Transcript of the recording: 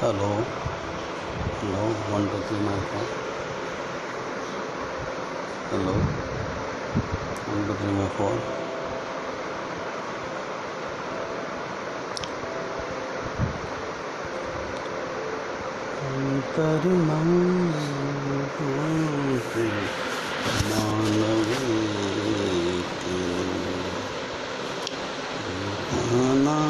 Hello. Hello. One battery my phone. Hello. One battery my phone. मानवी